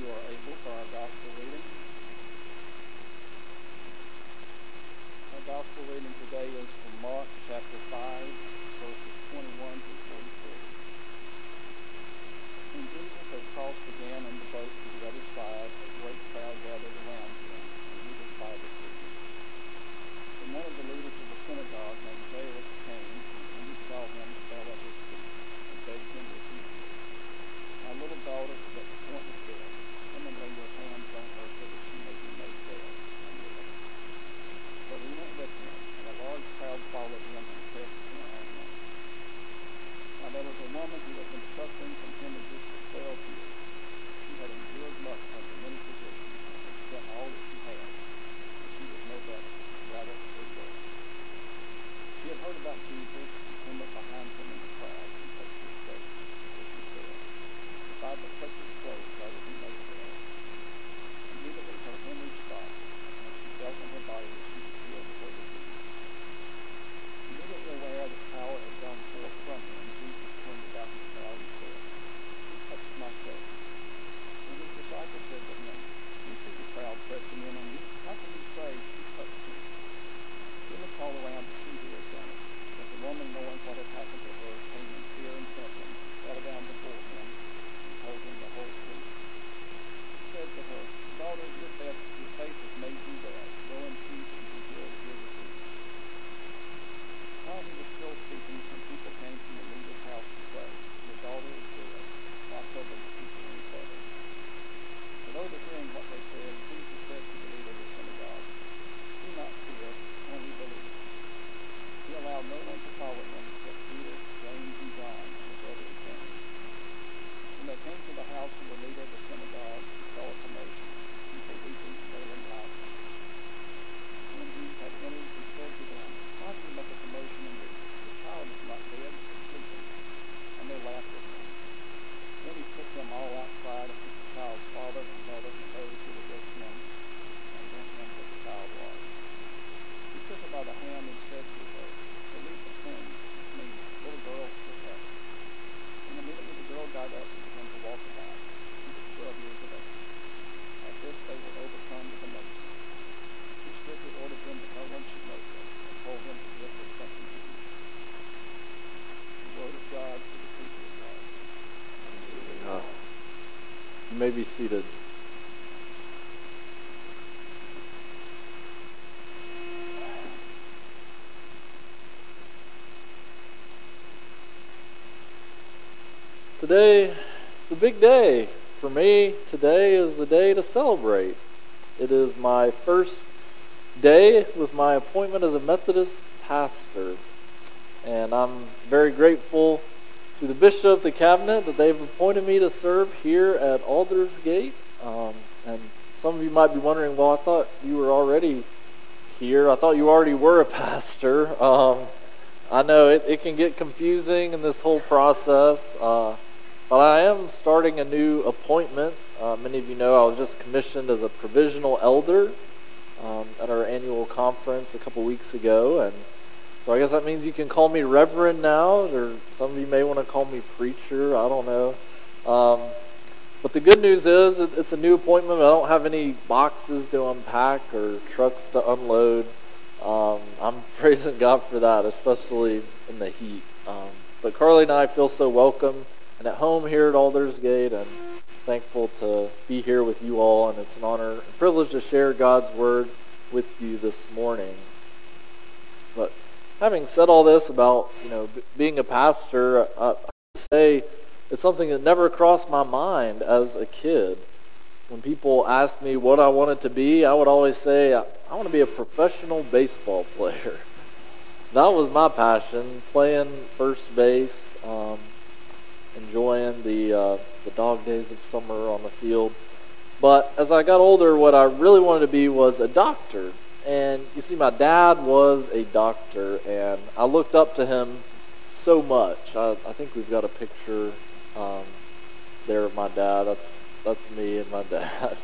you are able for our gospel reading. Our gospel reading today is from Mark chapter 5, verses 21 to 43. When Jesus had crossed again in the boat to the other side, a great crowd gathered around him, and he was by the sea. And one of the leaders of the synagogue named Jairus came, and when he saw him, fell at his feet, and begged him to heal him. My little daughter is at the point of death. Come and lay your hands on her so that she may be made well and live. So he went with him, and a large crowd followed him and pressed around him. Now there was a be seated. Today, it's a big day. For me, today is the day to celebrate. It is my first day with my appointment as a Methodist pastor. And I'm very grateful to the bishop, of the cabinet, that they've appointed me to serve here at Aldersgate. Um, and some of you might be wondering, well, I thought you were already here. I thought you already were a pastor. Um, I know it, it can get confusing in this whole process. Uh, but I am starting a new appointment. Uh, many of you know I was just commissioned as a provisional elder um, at our annual conference a couple weeks ago. And so I guess that means you can call me Reverend now, or some of you may want to call me Preacher. I don't know. Um, but the good news is it's a new appointment. I don't have any boxes to unpack or trucks to unload. Um, I'm praising God for that, especially in the heat. Um, but Carly and I feel so welcome and at home here at Aldersgate, and thankful to be here with you all. And it's an honor and privilege to share God's word with you this morning. But having said all this about you know b- being a pastor, I, I to say it's something that never crossed my mind as a kid. When people asked me what I wanted to be, I would always say I, I want to be a professional baseball player. That was my passion, playing first base, um, enjoying the uh, the dog days of summer on the field. But as I got older, what I really wanted to be was a doctor. And you see, my dad was a doctor, and I looked up to him so much. I, I think we've got a picture um, there of my dad. That's that's me and my dad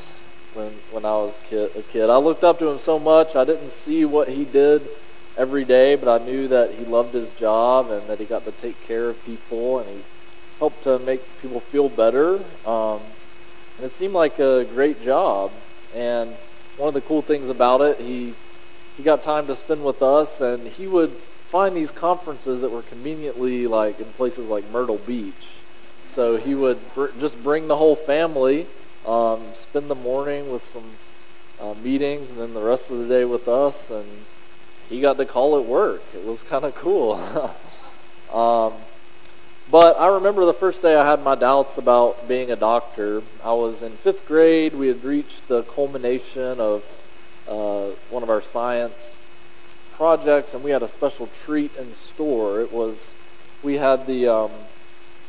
when when I was kid, a kid. I looked up to him so much. I didn't see what he did every day, but I knew that he loved his job and that he got to take care of people and he helped to make people feel better. Um, And it seemed like a great job. And one of the cool things about it, he he got time to spend with us, and he would find these conferences that were conveniently like in places like Myrtle Beach. So he would br- just bring the whole family, um, spend the morning with some uh, meetings, and then the rest of the day with us, and he got to call it work. It was kind of cool. um, but I remember the first day I had my doubts about being a doctor. I was in fifth grade. We had reached the culmination of uh, one of our science projects, and we had a special treat in store. It was we had the um,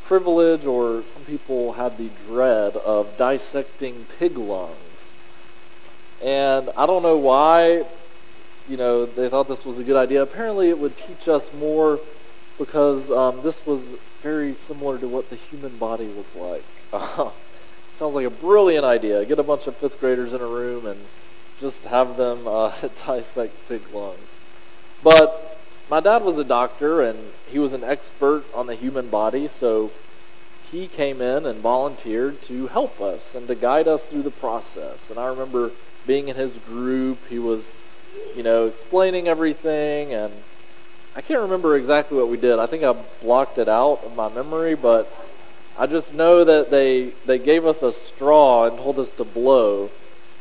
privilege, or some people had the dread of dissecting pig lungs. And I don't know why, you know, they thought this was a good idea. Apparently, it would teach us more because um, this was very similar to what the human body was like. sounds like a brilliant idea. Get a bunch of fifth graders in a room and just have them uh, dissect pig lungs. But my dad was a doctor and he was an expert on the human body, so he came in and volunteered to help us and to guide us through the process. And I remember being in his group, he was, you know, explaining everything and I can't remember exactly what we did. I think I blocked it out of my memory, but I just know that they they gave us a straw and told us to blow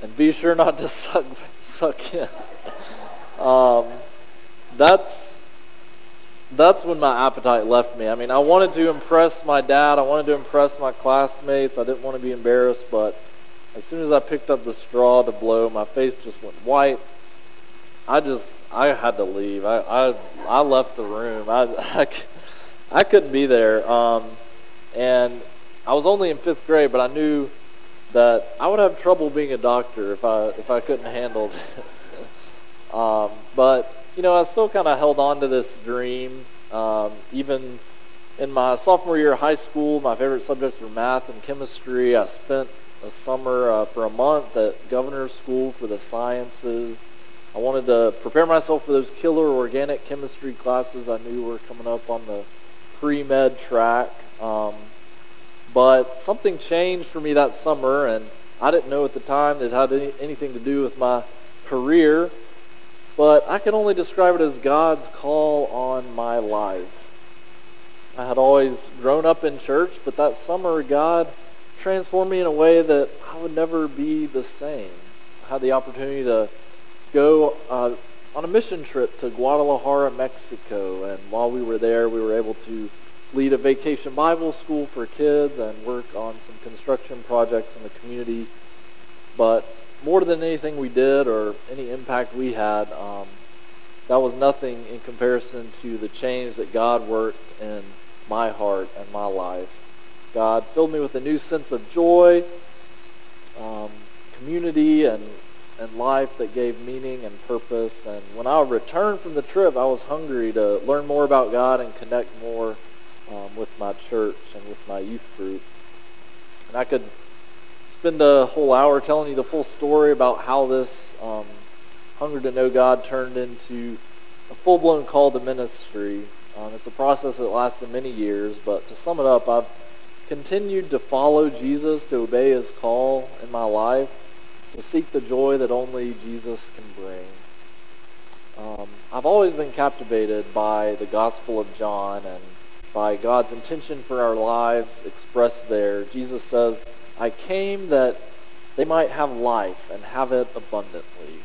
and be sure not to suck suck in. Um, that's that's when my appetite left me. I mean, I wanted to impress my dad. I wanted to impress my classmates. I didn't want to be embarrassed, but as soon as I picked up the straw to blow, my face just went white. I just I had to leave. I I, I left the room. I, I, I couldn't be there. Um, and I was only in fifth grade, but I knew that I would have trouble being a doctor if I if I couldn't handle this. um, but you know, I still kind of held on to this dream. Um, even in my sophomore year of high school, my favorite subjects were math and chemistry. I spent a summer uh, for a month at Governor's School for the Sciences. I wanted to prepare myself for those killer organic chemistry classes I knew were coming up on the pre-med track. Um, but something changed for me that summer, and I didn't know at the time that it had any, anything to do with my career, but I can only describe it as God's call on my life. I had always grown up in church, but that summer God transformed me in a way that I would never be the same. I had the opportunity to go uh, on a mission trip to Guadalajara, Mexico, and while we were there, we were able to lead a vacation Bible school for kids and work on some construction projects in the community. But more than anything we did or any impact we had, um, that was nothing in comparison to the change that God worked in my heart and my life. God filled me with a new sense of joy, um, community, and, and life that gave meaning and purpose. And when I returned from the trip, I was hungry to learn more about God and connect more um, with my church and with my youth group. And I could spend a whole hour telling you the full story about how this um, hunger to know God turned into a full-blown call to ministry. Um, it's a process that lasted many years, but to sum it up, I've continued to follow Jesus, to obey his call in my life, to seek the joy that only Jesus can bring. Um, I've always been captivated by the Gospel of John and by God's intention for our lives expressed there. Jesus says, I came that they might have life and have it abundantly.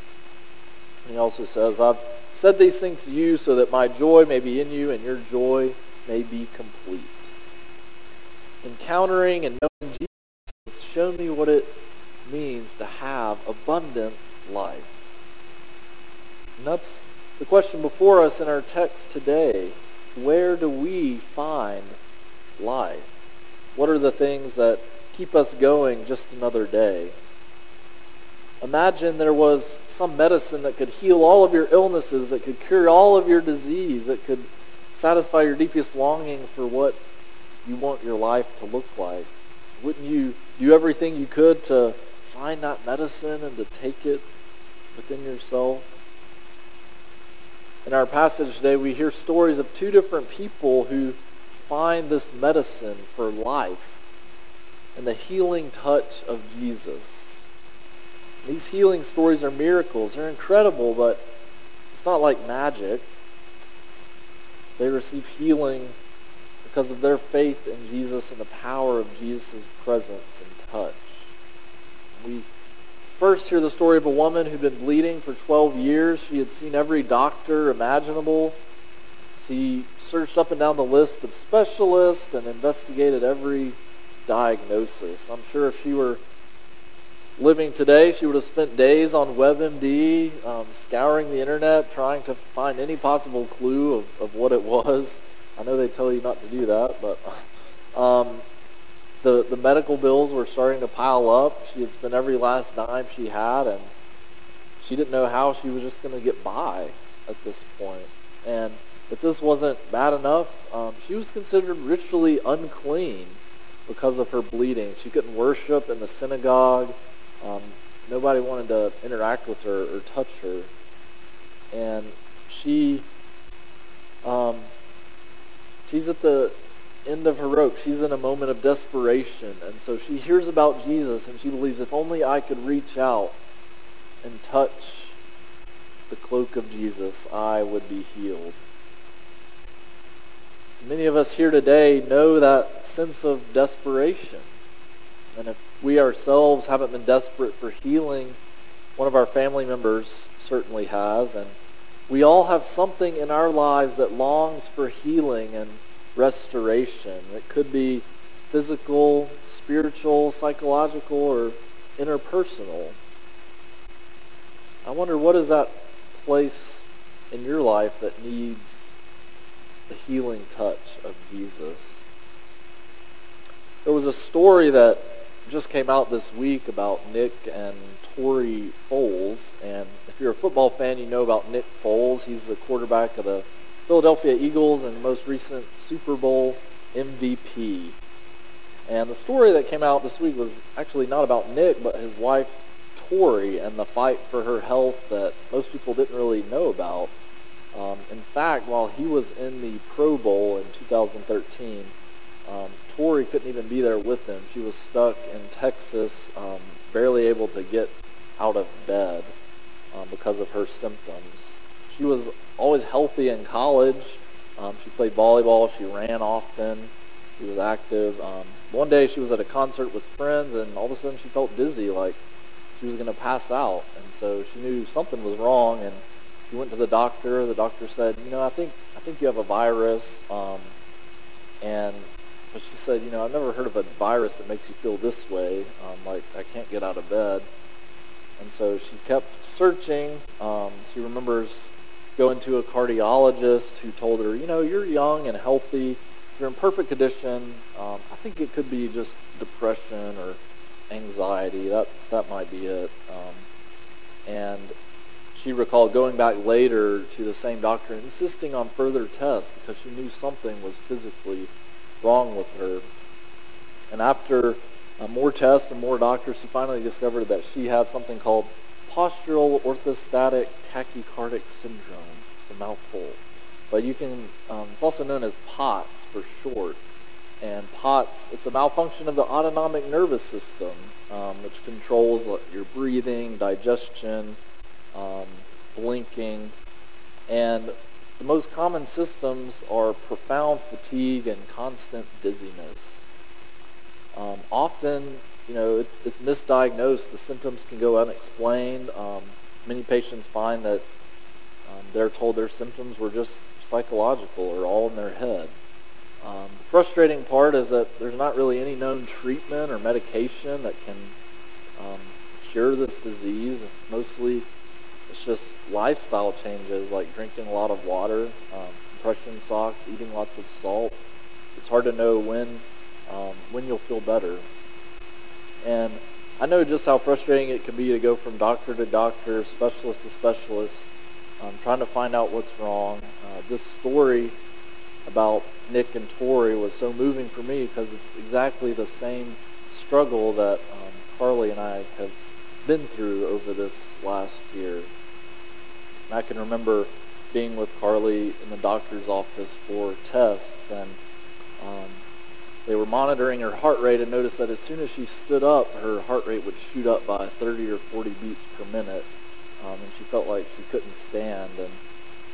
He also says, I've said these things to you so that my joy may be in you and your joy may be complete. Encountering and knowing Jesus has shown me what it means to have abundant life. And that's the question before us in our text today where do we find life? What are the things that keep us going just another day? Imagine there was some medicine that could heal all of your illnesses, that could cure all of your disease, that could satisfy your deepest longings for what you want your life to look like. Wouldn't you do everything you could to find that medicine and to take it within yourself? In our passage today, we hear stories of two different people who find this medicine for life. and the healing touch of Jesus. These healing stories are miracles. They're incredible, but it's not like magic. They receive healing because of their faith in Jesus and the power of Jesus' presence and touch. We first hear the story of a woman who'd been bleeding for 12 years. She had seen every doctor imaginable. She searched up and down the list of specialists and investigated every diagnosis. I'm sure if she were living today, she would have spent days on WebMD, um, scouring the internet, trying to find any possible clue of, of what it was. I know they tell you not to do that, but um, the the medical bills were starting to pile up. She had spent every last dime she had, and she didn't know how she was just going to get by at this point. And if this wasn't bad enough, um, she was considered ritually unclean because of her bleeding. She couldn't worship in the synagogue. Um, nobody wanted to interact with her or touch her. And she, um, she's at the end of her rope. She's in a moment of desperation. And so she hears about Jesus and she believes, if only I could reach out and touch the cloak of Jesus, I would be healed. Many of us here today know that sense of desperation. And if we ourselves haven't been desperate for healing, one of our family members certainly has. And we all have something in our lives that longs for healing and restoration. It could be physical, spiritual, psychological, or interpersonal. I wonder what is that place in your life that needs the healing touch of Jesus? There was a story that just came out this week about Nick and Tori Foles, and if you're a football fan, you know about Nick Foles. He's the quarterback of the Philadelphia Eagles and most recent Super Bowl MVP. And the story that came out this week was actually not about Nick, but his wife, Tori, and the fight for her health that most people didn't really know about. Um, in fact, while he was in the Pro Bowl in 2013, um, Tori couldn't even be there with him. She was stuck in Texas, um, barely able to get out of bed um, because of her symptoms. She was always healthy in college. Um, she played volleyball. She ran often. She was active. Um, one day she was at a concert with friends, and all of a sudden she felt dizzy, like she was going to pass out. And so she knew something was wrong, and she went to the doctor. The doctor said, "You know, I think I think you have a virus." Um, and but she said, "You know, I've never heard of a virus that makes you feel this way. Um, like I can't get out of bed." And so she kept searching. Um, she remembers going to a cardiologist who told her, you know, you're young and healthy, you're in perfect condition. Um, I think it could be just depression or anxiety. That that might be it. Um, and she recalled going back later to the same doctor and insisting on further tests because she knew something was physically wrong with her. And after uh, more tests and more doctors, she finally discovered that she had something called postural orthostatic tachycardic syndrome. It's a mouthful. But you can, um, it's also known as POTS for short. And POTS, it's a malfunction of the autonomic nervous system, um, which controls uh, your breathing, digestion, um, blinking. And the most common symptoms are profound fatigue and constant dizziness. Um, often you know, it's, it's misdiagnosed. The symptoms can go unexplained. Um, many patients find that um, they're told their symptoms were just psychological or all in their head. Um, the frustrating part is that there's not really any known treatment or medication that can um, cure this disease. Mostly it's just lifestyle changes like drinking a lot of water, um, compression socks, eating lots of salt. It's hard to know when um, when you'll feel better. And I know just how frustrating it can be to go from doctor to doctor, specialist to specialist, um, trying to find out what's wrong. Uh, this story about Nick and Tori was so moving for me because it's exactly the same struggle that um, Carly and I have been through over this last year. And I can remember being with Carly in the doctor's office for tests, and um, they were monitoring her heart rate and noticed that as soon as she stood up, her heart rate would shoot up by 30 or 40 beats per minute, um, and she felt like she couldn't stand. And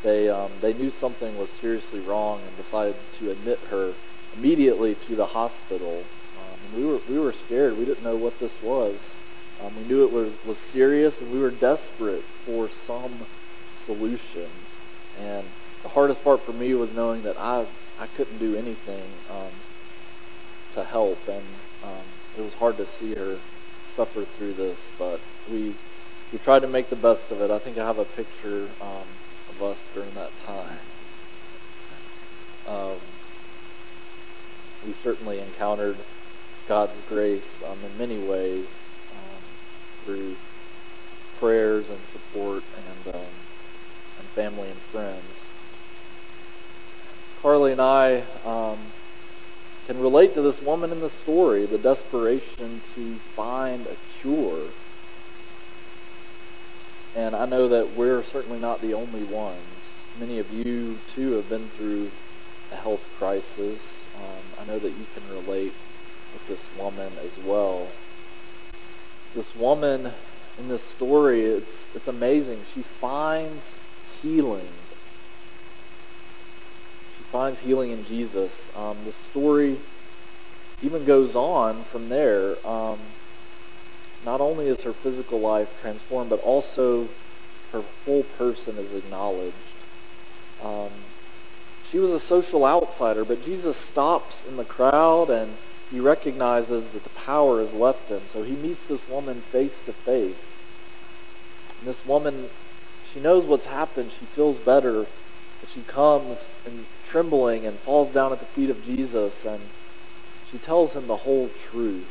they um, they knew something was seriously wrong and decided to admit her immediately to the hospital. Um, and we were we were scared. We didn't know what this was. Um, we knew it was was serious, and we were desperate for some solution. And the hardest part for me was knowing that I I couldn't do anything um, to help, and um, it was hard to see her suffer through this. But we we tried to make the best of it. I think I have a picture um, of us during that time. Um, we certainly encountered God's grace um, in many ways um, through prayers and support and um, and family and friends. Carly and I um, can relate to this woman in the story, the desperation to find a cure. And I know that we're certainly not the only ones. Many of you, too, have been through a health crisis. Um, I know that you can relate with this woman as well. This woman in this story, it's, it's amazing. She finds healing finds healing in Jesus. Um, the story even goes on from there. Um, not only is her physical life transformed, but also her whole person is acknowledged. Um, she was a social outsider, but Jesus stops in the crowd and he recognizes that the power has left him. So he meets this woman face to face. And this woman, she knows what's happened. She feels better. But she comes and trembling and falls down at the feet of Jesus and she tells him the whole truth.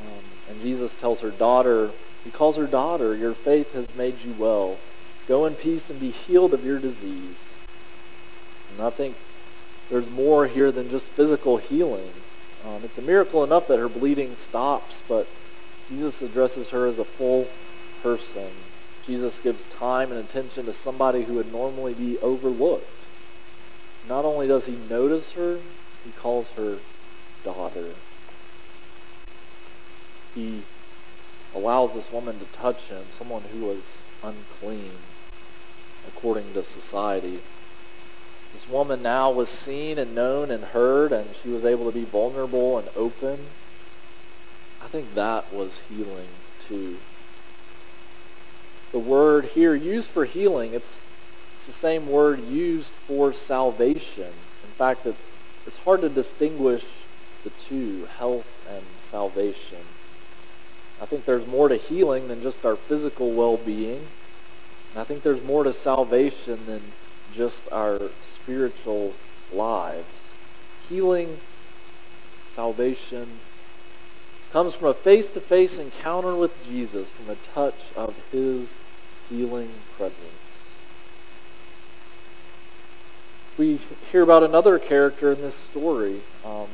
Um, and Jesus tells her daughter, he calls her daughter, your faith has made you well. Go in peace and be healed of your disease. And I think there's more here than just physical healing. Um, it's a miracle enough that her bleeding stops, but Jesus addresses her as a full person. Jesus gives time and attention to somebody who would normally be overlooked. Not only does he notice her, he calls her daughter. He allows this woman to touch him, someone who was unclean according to society. This woman now was seen and known and heard, and she was able to be vulnerable and open. I think that was healing too. The word here used for healing, it's it's the same word used for salvation. In fact, it's, it's hard to distinguish the two, health and salvation. I think there's more to healing than just our physical well-being. And I think there's more to salvation than just our spiritual lives. Healing, salvation, comes from a face-to-face encounter with Jesus, from a touch of his healing presence. We hear about another character in this story, um,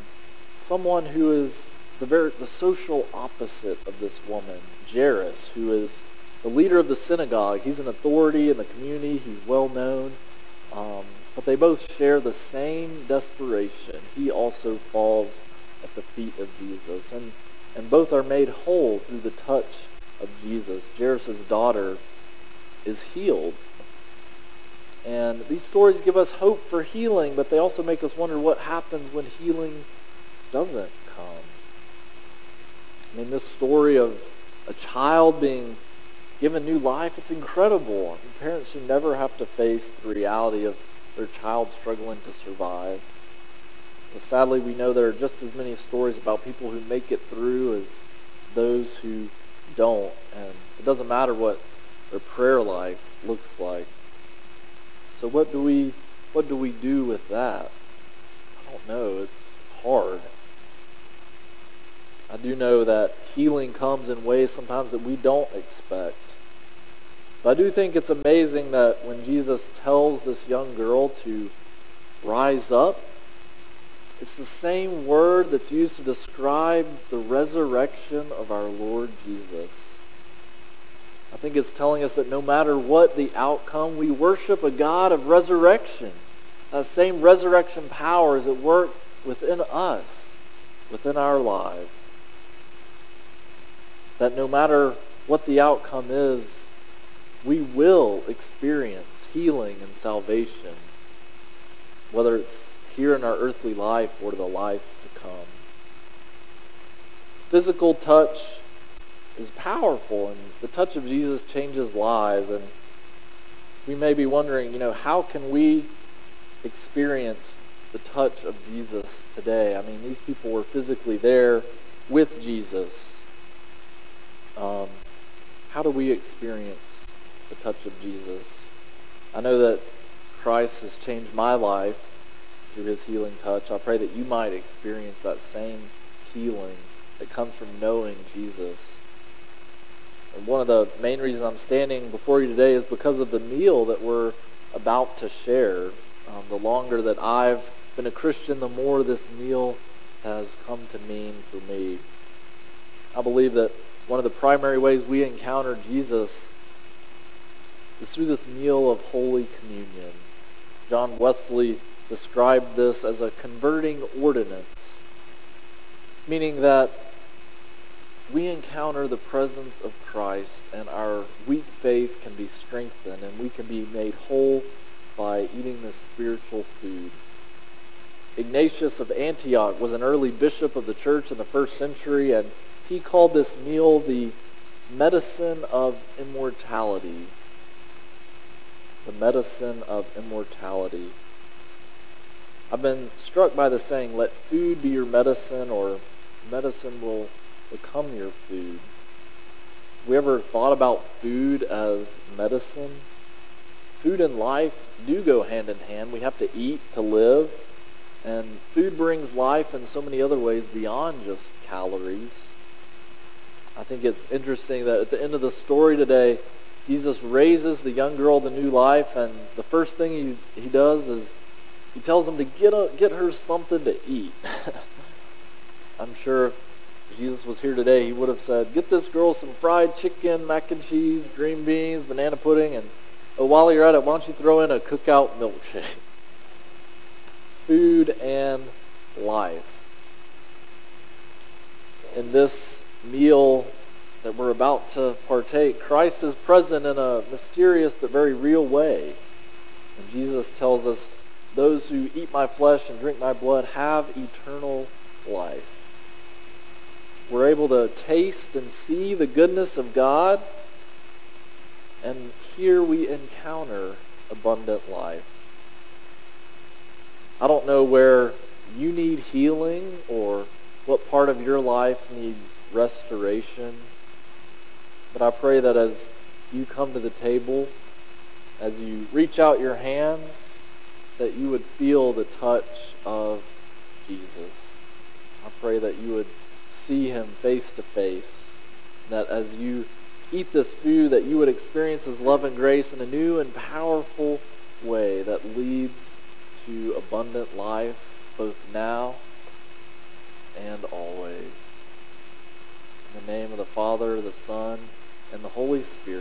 someone who is the very the social opposite of this woman, Jairus, who is the leader of the synagogue. He's an authority in the community. He's well known. Um, but they both share the same desperation. He also falls at the feet of Jesus. And, and both are made whole through the touch of Jesus. Jairus' daughter is healed and these stories give us hope for healing, but they also make us wonder what happens when healing doesn't come. I mean, this story of a child being given new life, it's incredible. parents should never have to face the reality of their child struggling to survive. But sadly, we know there are just as many stories about people who make it through as those who don't. And it doesn't matter what their prayer life looks like. So what do we what do we do with that? I don't know. It's hard. I do know that healing comes in ways sometimes that we don't expect. But I do think it's amazing that when Jesus tells this young girl to rise up, it's the same word that's used to describe the resurrection of our Lord Jesus. I think it's telling us that no matter what the outcome, we worship a God of resurrection. That same resurrection power is at work within us. within our lives that no matter what the outcome is, we will experience healing and salvation, whether it's here in our earthly life or the life to come. Physical touch is powerful, and the touch of Jesus changes lives. And we may be wondering, you know, how can we experience the touch of Jesus today? I mean, these people were physically there with Jesus. Um, how do we experience the touch of Jesus? I know that Christ has changed my life through his healing touch. I pray that you might experience that same healing that comes from knowing Jesus. One of the main reasons I'm standing before you today is because of the meal that we're about to share. Um, the longer that I've been a Christian, the more this meal has come to mean for me. I believe that one of the primary ways we encounter Jesus is through this meal of Holy Communion. John Wesley described this as a converting ordinance, meaning that we encounter the presence of Christ and our weak faith can be strengthened and we can be made whole by eating this spiritual food. Ignatius of Antioch was an early bishop of the church in the first century and he called this meal the medicine of immortality. The medicine of immortality. I've been struck by the saying, let food be your medicine or medicine will become your food. We ever thought about food as medicine? Food and life do go hand in hand. We have to eat to live. And food brings life in so many other ways beyond just calories. I think it's interesting that at the end of the story today, Jesus raises the young girl to new life, and the first thing he, he does is he tells them to get, a, get her something to eat. I'm sure Jesus was here today, he would have said, get this girl some fried chicken, mac and cheese, green beans, banana pudding, and oh, while you're at it, why don't you throw in a cookout milkshake? Food and life. In this meal that we're about to partake, Christ is present in a mysterious but very real way. And Jesus tells us, those who eat my flesh and drink my blood have eternal life we're able to taste and see the goodness of God. And here we encounter abundant life. I don't know where you need healing or what part of your life needs restoration. But I pray that as you come to the table, as you reach out your hands, that you would feel the touch of Jesus. I pray that you would see him face to face. That as you eat this food, that you would experience his love and grace in a new and powerful way that leads to abundant life, both now and always. In the name of the Father, the Son, and the Holy Spirit.